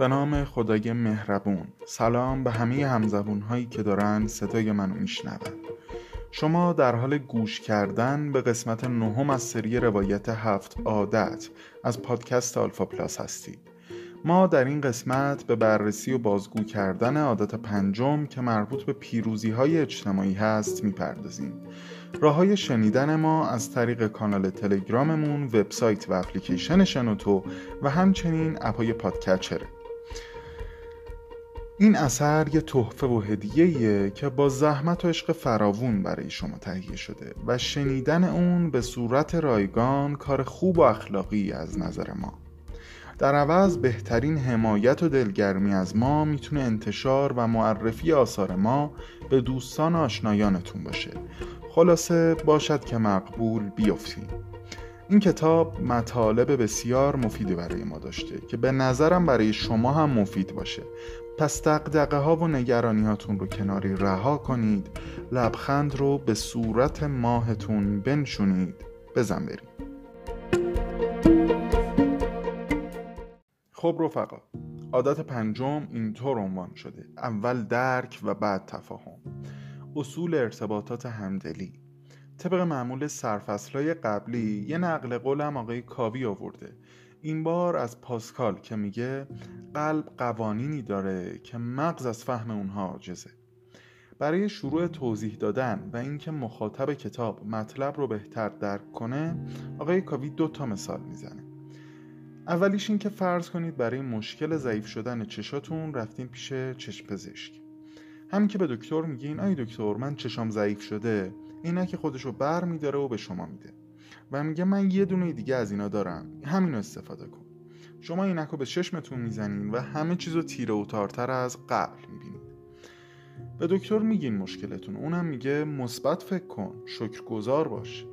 به نام خدای مهربون. سلام به همه همزبون هایی که دارن صدای منو میشنوند شما در حال گوش کردن به قسمت نهم از سری روایت هفت عادت از پادکست آلفا پلاس هستید. ما در این قسمت به بررسی و بازگو کردن عادت پنجم که مربوط به پیروزی های اجتماعی هست می‌پردازیم. راه های شنیدن ما از طریق کانال تلگراممون، وبسایت و اپلیکیشن شنوتو و همچنین اپای پادکچره این اثر یه تحفه و هدیه‌ایه که با زحمت و عشق فراوون برای شما تهیه شده و شنیدن اون به صورت رایگان کار خوب و اخلاقی از نظر ما. در عوض بهترین حمایت و دلگرمی از ما می‌تونه انتشار و معرفی آثار ما به دوستان و آشنایانتون باشه. خلاصه باشد که مقبول بیفتیم. این کتاب مطالب بسیار مفیدی برای ما داشته که به نظرم برای شما هم مفید باشه. پس دقدقه ها و نگرانی هاتون رو کناری رها کنید. لبخند رو به صورت ماهتون بنشونید. بزن بریم. خب رفقا عادت پنجم اینطور عنوان شده. اول درک و بعد تفاهم. اصول ارتباطات همدلی. طبق معمول سرفصلای قبلی یه نقل قولم آقای کاوی آورده. این بار از پاسکال که میگه قلب قوانینی داره که مغز از فهم اونها عاجزه. برای شروع توضیح دادن و اینکه مخاطب کتاب مطلب رو بهتر درک کنه آقای کاوی دو تا مثال می‌زنه. اولیش این که فرض کنید برای مشکل ضعیف شدن چشاتون رفتین پیش چشم پزشک. همین که به دکتر میگین ای دکتر من چشام ضعیف شده. که خودشو بر میداره و به شما میده. و میگه من یه دونه دیگه از اینا دارم. همینو استفاده کن. شما اینک رو به چشمتون می‌زنین و همه چیزو تیره و تارتر از قبل می‌بینید. به دکتر میگین مشکلتون. اونم میگه مثبت فکر کن. شکرگزار باش.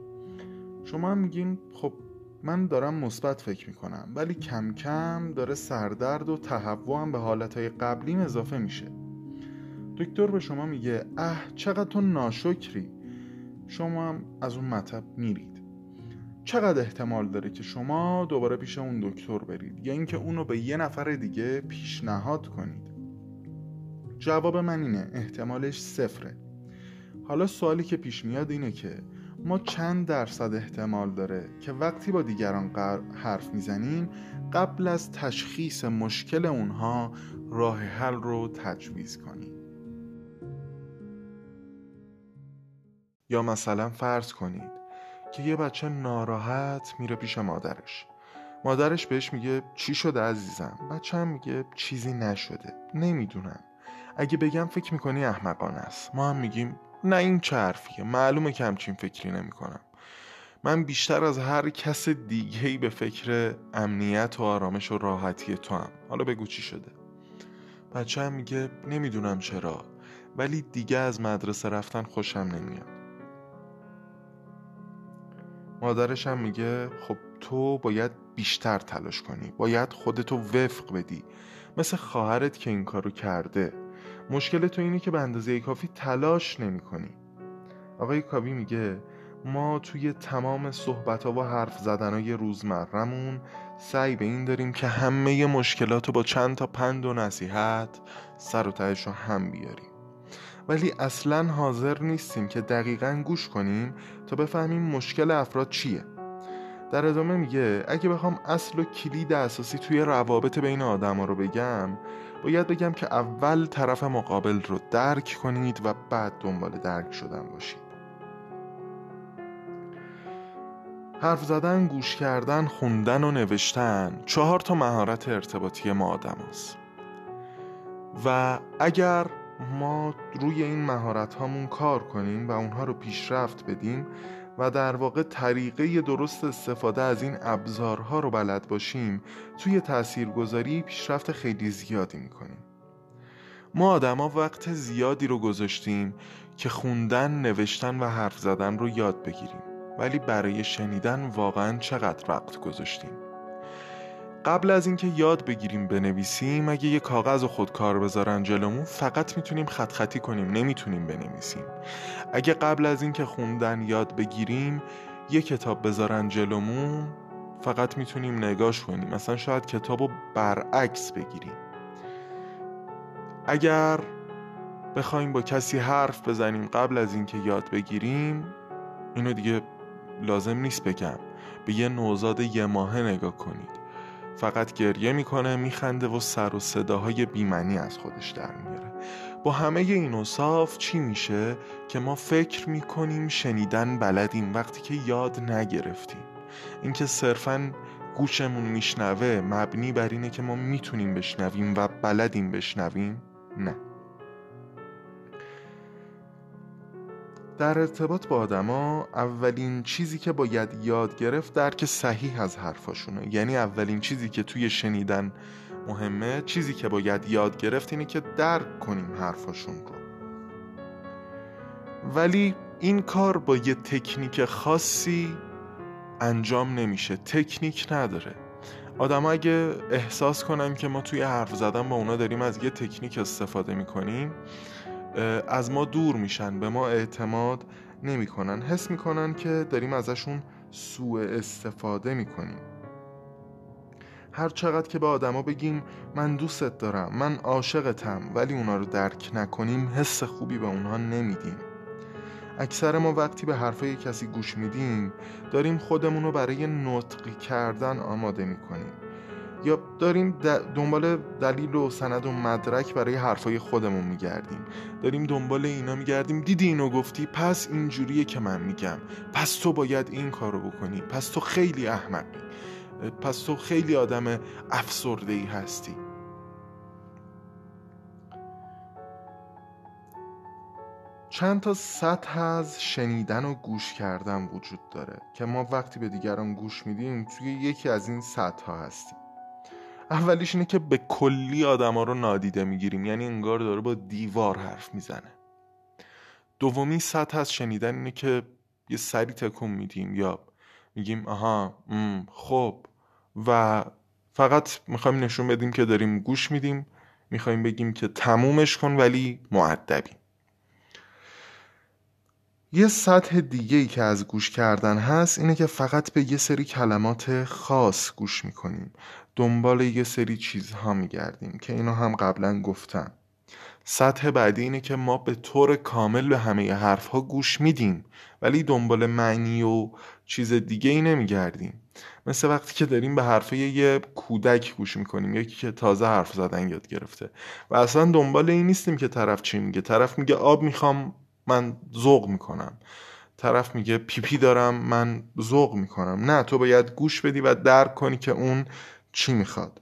شما هم میگین خب من دارم مثبت فکر می‌کنم ولی کم کم داره سردرد و تهوع به حالتهای قبلیم اضافه میشه. دکتر به شما میگه اه چقدر تو ناشکری. شما هم از اون مطب میرید. چقدر احتمال داره که شما دوباره پیش اون دکتر برید یا اینکه اونو به یه نفر دیگه پیشنهاد کنید؟ جواب من اینه احتمالش صفره. حالا سوالی که پیش میاد اینه که ما چند درصد احتمال داره که وقتی با دیگران حرف می‌زنیم قبل از تشخیص مشکل اونها راه حل رو تجویز کنیم؟ یا مثلا فرض کنید که یه بچه ناراحت میره پیش مادرش. مادرش بهش میگه چی شده عزیزم؟ بچه هم میگه چیزی نشده. نمی‌دونم. اگه بگم فکر می‌کنی احمقانه است. ما هم میگیم نه این چه حرفیه. معلومه که همچین فکری نمی‌کنم. من بیشتر از هر کس دیگه به فکر امنیت و آرامش و راحتی تو هم حالا بگو چی شده. بچه هم میگه نمی‌دونم چرا ولی دیگه از مدرسه رفتن خوشم نمیاد. مادرش هم میگه خب تو باید بیشتر تلاش کنی باید خودتو وفق بدی. مثل خواهرت که این کارو کرده. مشکل تو اینه که به اندازه کافی تلاش نمی کنی آقای کاوی میگه ما توی تمام صحبت ها و حرف زدن های روزمرمون سعی به این داریم که همه مشکلات رو با چند تا پند و نصیحت سر و تهش رو هم بیاریم. ولی اصلا حاضر نیستیم که دقیقا گوش کنیم تا بفهمیم مشکل افراد چیه در ادامه میگه اگه بخوام اصل و کلید اساسی توی روابط بین آدما رو بگم باید بگم که اول طرف مقابل رو درک کنید و بعد دنبال درک شدن باشید حرف زدن، گوش کردن، خوندن و نوشتن چهار تا مهارت ارتباطی ما آدم هست. و اگر ما روی این مهارت هامون کار کنیم و اونها رو پیشرفت بدیم و در واقع طریقه درست استفاده از این ابزارها رو بلد باشیم توی تاثیرگذاری پیشرفت خیلی زیادی می‌کنیم. ما آدما وقت زیادی رو گذاشتیم که خوندن، نوشتن و حرف زدن رو یاد بگیریم ولی برای شنیدن واقعا چقدر وقت گذاشتیم؟ قبل از اینکه یاد بگیریم بنویسیم اگه یه کاغذ و خودکار بذارن جلومون فقط می‌تونیم خط خطی کنیم نمی‌تونیم بنویسیم. اگه قبل از اینکه خوندن یاد بگیریم یه کتاب بذارن جلومون فقط می‌تونیم نگاش کنیم. مثلا شاید کتاب رو برعکس بگیریم. اگر بخوایم با کسی حرف بزنیم قبل از اینکه یاد بگیریم اینو دیگه لازم نیست بگم. به یه نوزاد یه ماهه نگاه کنید. فقط گریه می‌کنه میخنده و سر و صداهای بیمنی از خودش در میاره با همه این اصاف چی میشه؟ که ما فکر می‌کنیم شنیدن بلدیم وقتی که یاد نگرفتیم. اینکه صرفا گوشمون میشنوه مبنی بر اینه که ما می‌تونیم بشنویم و بلدیم بشنویم نه. در ارتباط با آدما اولین چیزی که باید یاد گرفت درک صحیح از حرفاشونه. یعنی اولین چیزی که توی شنیدن مهمه چیزی که باید یاد گرفت اینه که درک کنیم حرفاشون رو. ولی این کار با یه تکنیک خاصی انجام نمیشه. تکنیک نداره. آدم اگه احساس کنن که ما توی حرف زدن با اونا داریم از یه تکنیک استفاده می‌کنیم از ما دور میشن به ما اعتماد نمی‌کنن. حس می‌کنن که داریم ازشون سوء استفاده می‌کنیم. هر چقدر که به آدما بگیم من دوستت دارم من عاشقتم ولی اونا رو درک نکنیم حس خوبی به اونها نمیدیم. اکثر ما وقتی به حرفای کسی گوش میدیم داریم خودمون رو برای نطقی کردن آماده می‌کنیم. یا داریم دنبال دلیل و سند و مدرک برای حرفای خودمون میگردیم. داریم دنبال اینا میگردیم. دیدی اینو گفتی؟ پس اینجوریه که من میگم. پس تو باید این کارو بکنی. پس تو خیلی احمقی پس تو خیلی آدم افسرده ای هستی. چند تا سطح از شنیدن و گوش کردن وجود داره که ما وقتی به دیگران گوش میدیم توی یکی از این سطح ها هستیم. اولیش اینه که به کلی آدما رو نادیده می‌گیریم. یعنی انگار داره با دیوار حرف می‌زنه. دومی سطح از شنیدن اینه که یه سری تکون میدیم. یا میگیم آها خب. و فقط می‌خوایم نشون بدیم که داریم گوش میدیم. می‌خوایم بگیم که تمومش کن ولی معدبی یه سطح دیگه ای که از گوش کردن هست اینه که فقط به یه سری کلمات خاص گوش می‌کنیم. دنبال یه سری چیزها میگردیم که اینو هم قبلا گفتم. سطح بعدی اینه که ما به طور کامل به همه حرفها گوش میدیم ولی دنبال معنی و چیز دیگه ای نمیگردیم. مثل وقتی که داریم به حرفه یه کودک گوش می‌کنیم یکی که تازه حرف زدن یاد گرفته. و اصلا دنبال این نیستیم که طرف چی میگه. طرف میگه آب می‌خوام. من ذوق می‌کنم. طرف میگه پیپی دارم من ذوق می‌کنم. نه تو باید گوش بدی و درک کنی که اون چی می‌خواد.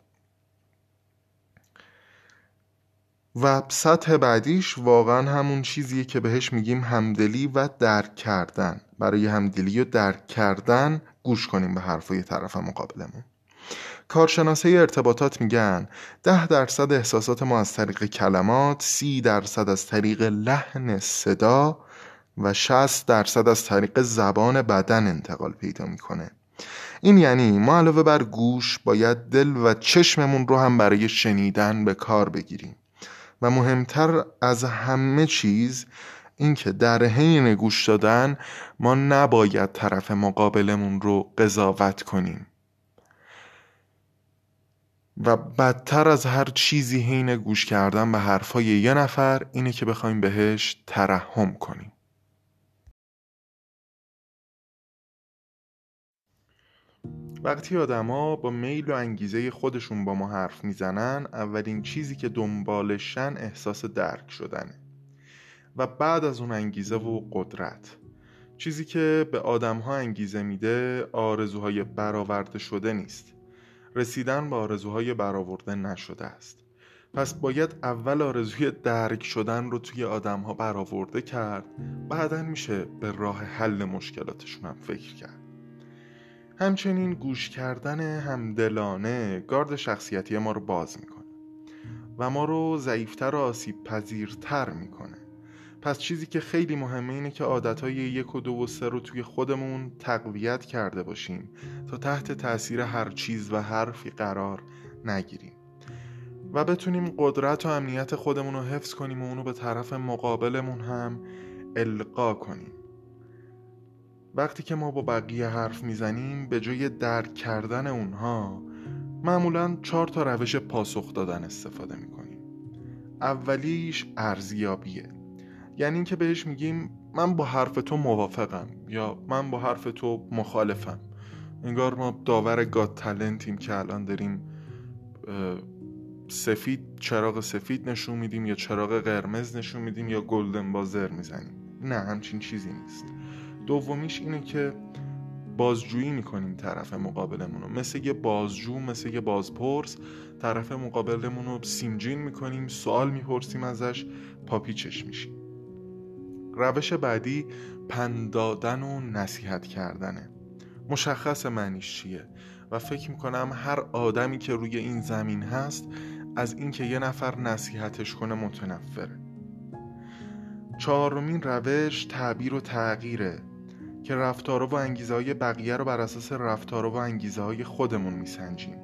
و سطح بعدیش واقعا همون چیزیه که بهش میگیم همدلی و درک کردن. برای همدلی و درک کردن گوش کنیم به حرفای طرف مقابلمون. کارشناسه ارتباطات میگن ده درصد احساسات ما از طریق کلمات سی درصد از طریق لحن صدا و 60 درصد از طریق زبان بدن انتقال پیدا می‌کنه. این یعنی ما علاوه بر گوش باید دل و چشممون رو هم برای شنیدن به کار بگیریم. و مهمتر از همه چیز اینکه در حین گوش دادن ما نباید طرف مقابلمون رو قضاوت کنیم. و بدتر از هر چیزی حین گوش کردن به حرفای یه نفر اینه که بخوایم بهش ترحم کنیم. وقتی آدما با میل و انگیزه خودشون با ما حرف می‌زنن اولین چیزی که دنبالشن احساس درک شدنه. و بعد از اون انگیزه و قدرت. چیزی که به آدم ها انگیزه میده آرزوهای برآورده شده نیست. رسیدن به آرزوهای برآورده نشده است. پس باید اول آرزوی درک شدن رو توی آدم ها برآورده کرد بعدا میشه به راه حل مشکلاتشون هم فکر کرد. همچنین گوش کردن همدلانه گارد شخصیتی ما رو باز می‌کنه و ما رو ضعیفتر و آسیب پذیرتر می‌کنه. پس چیزی که خیلی مهمه اینه که عادتهای یک و دو و سه رو توی خودمون تقویت کرده باشیم تا تحت تاثیر هر چیز و حرفی قرار نگیریم. و بتونیم قدرت و امنیت خودمون رو حفظ کنیم و اونو به طرف مقابلمون هم القا کنیم. وقتی که ما با بقیه حرف می‌زنیم به جای درک کردن اونها معمولا چهار تا روش پاسخ دادن استفاده می‌کنیم. اولیش ارزیابیه. یعنی اینکه بهش میگیم من با حرف تو موافقم یا من با حرف تو مخالفم. انگار ما داور گاد تلنتیم که الان داریم سفید چراغ سفید نشون میدیم یا چراغ قرمز نشون میدیم یا گلدن بازر می‌زنیم. نه همچین چیزی نیست. دومیش اینه که بازجویی می‌کنیم طرف مقابلمون رو. مثل یه بازجو مثل یه بازپرس طرف مقابلمون رو سیمجین می‌کنیم سوال می‌پرسیم ازش پاپیچش میشیم. روش بعدی پندادن و نصیحت کردنه. مشخص معنیش چیه؟ و فکر می‌کنم هر آدمی که روی این زمین هست از اینکه یه نفر نصیحتش کنه متنفره. چهارمین روش تعبیر و تغییره که رفتارا و انگیزه های بقیه رو بر اساس رفتارا و انگیزه های خودمون میسنجیم.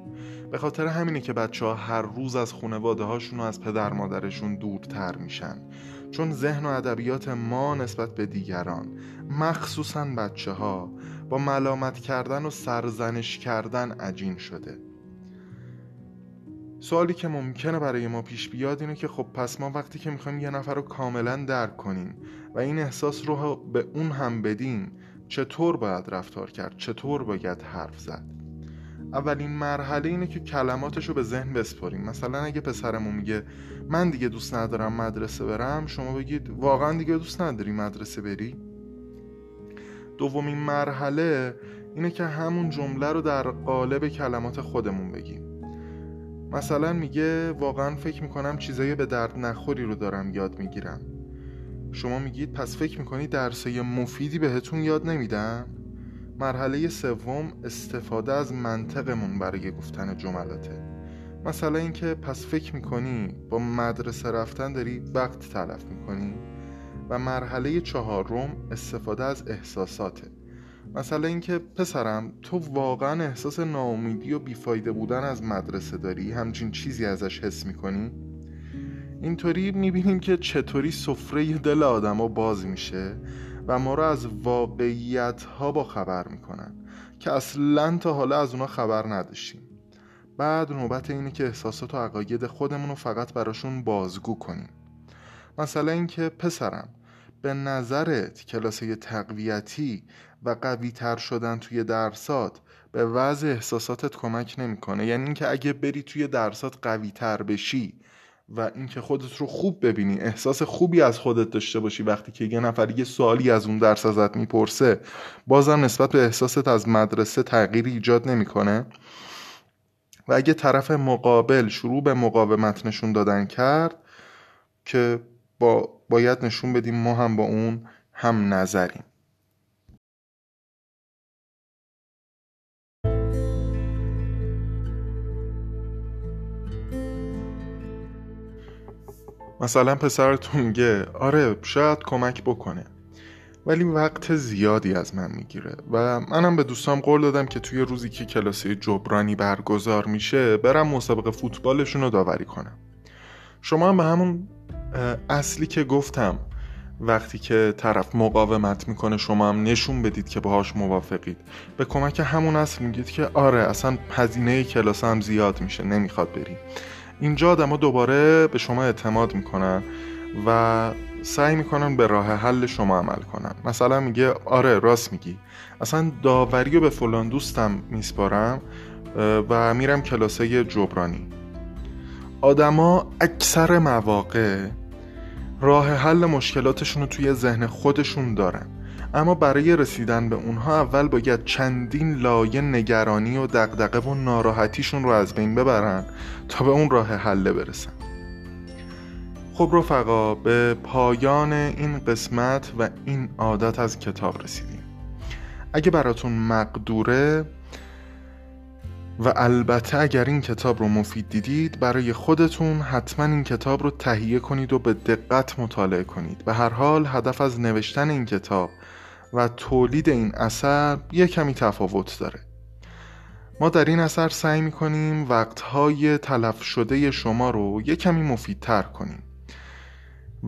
به خاطر همینه که بچه ها هر روز از خانواده هاشون و از پدر مادرشون دورتر میشن. چون ذهن و ادبیات ما نسبت به دیگران مخصوصا بچه ها با ملامت کردن و سرزنش کردن عجین شده. سوالی که ممکنه برای ما پیش بیاد اینه که خب پس ما وقتی که می‌خوایم یه نفر رو کاملا درک کنیم و این احساس رو به اون هم بدیم چطور باید رفتار کرد؟ چطور باید حرف زد؟ اولین مرحله اینه که کلماتش رو به ذهن بسپاریم. مثلا اگه پسرمون میگه من دیگه دوست ندارم مدرسه برم. شما بگید واقعا دیگه دوست نداری مدرسه بری؟ دومین مرحله اینه که همون جمله رو در قالب کلمات خودمون بگیم. مثلا میگه واقعا فکر می‌کنم چیزایی به درد نخوری رو دارم یاد می‌گیرم. شما میگید پس فکر می‌کنی درسای مفیدی بهتون یاد نمیدن؟ مرحله سوم استفاده از منطقمون برای گفتن جملاته. مثلا اینکه پس فکر می‌کنی با مدرسه رفتن داری وقت تلف می‌کنی؟ و مرحله چهارم استفاده از احساساته. مثلا اینکه پسرم تو واقعا احساس ناامیدی و بیفایده بودن از مدرسه داری؟ همچین چیزی ازش حس می‌کنی؟ اینطوری می‌بینیم که چطوری سفره دل آدما باز میشه. و ما رو از واقعیت ها با خبر می‌کنن که اصلا تا حالا از اونا خبر نداشتیم. بعد نوبت اینه که احساسات و عقاید خودمون رو فقط براشون بازگو کنیم. مثلا اینکه پسرم به نظرت کلاسه تقویتی و قوی تر شدن توی درسات به وضع احساساتت کمک نمی‌کنه؟ یعنی اینکه اگه بری توی درسات قوی تر بشی و اینکه خودت رو خوب ببینی احساس خوبی از خودت داشته باشی وقتی که یه نفر یه سوالی از اون درس ازت می‌پرسه بازم نسبت به احساست از مدرسه تغییری ایجاد نمی‌کنه. و اگه طرف مقابل شروع به مقاومت نشون دادن کرد که با باید نشون بدیم ما هم با اون هم نظریم. مثلا پسرتون میگه آره شاید کمک بکنه. ولی وقت زیادی از من می‌گیره و منم به دوستام قول دادم که توی روزی که کلاسی جبرانی برگزار میشه برم مسابقه فوتبالشون رو داوری کنم. شما هم به همون اصلی که گفتم وقتی که طرف مقاومت می‌کنه شما هم نشون بدید که باهاش موافقید. به کمک همون اصل میگید که آره اصلا هزینه کلاس هم زیاد میشه نمی‌خواد بری. اینجا آدما دوباره به شما اعتماد می‌کنن و سعی می‌کنن به راه حل شما عمل کنن. مثلا میگه آره راست میگی. اصلا داوری رو به فلان دوستم میسپارم و میرم کلاسه جبرانی. آدما اکثر مواقع راه حل مشکلاتشون رو توی ذهن خودشون دارن. اما برای رسیدن به اونها اول باید چندین لایه نگرانی و دقدقه و ناراحتیشون رو از بین ببرن تا به اون راه حله برسن. خب رفقا به پایان این قسمت و این عادت از کتاب رسیدیم. اگه براتون مقدوره و البته اگر این کتاب رو مفید دیدید برای خودتون حتما این کتاب رو تهیه کنید و به دقت مطالعه کنید. به هر حال هدف از نوشتن این کتاب و تولید این اثر یه کمی تفاوت داره. ما در این اثر سعی می‌کنیم وقتهای تلف شده شما رو یه کمی مفیدتر کنیم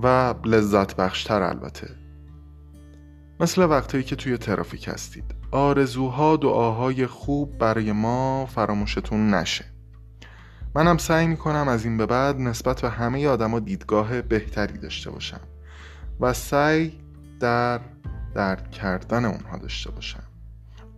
و لذت بخشتر البته. مثل وقتهایی که توی ترافیک هستید. آرزوها دعاهای خوب برای ما فراموشتون نشه. منم سعی می‌کنم از این به بعد نسبت به همه آدما دیدگاه بهتری داشته باشم و سعی در درک کردن اونها داشته باشم.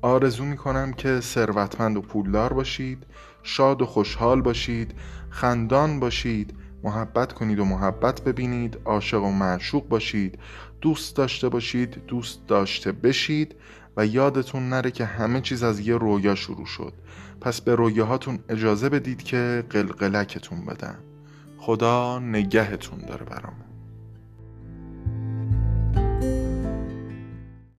آرزو می‌کنم که ثروتمند و پولدار باشید شاد و خوشحال باشید خندان باشید محبت کنید و محبت ببینید عاشق و معشوق باشید دوست داشته باشید دوست داشته بشید و یادتون نره که همه چیز از یه رویا شروع شد. پس به رویاهاتون اجازه بدید که قلقلکتون بدن خدا نگهتون داره برامون.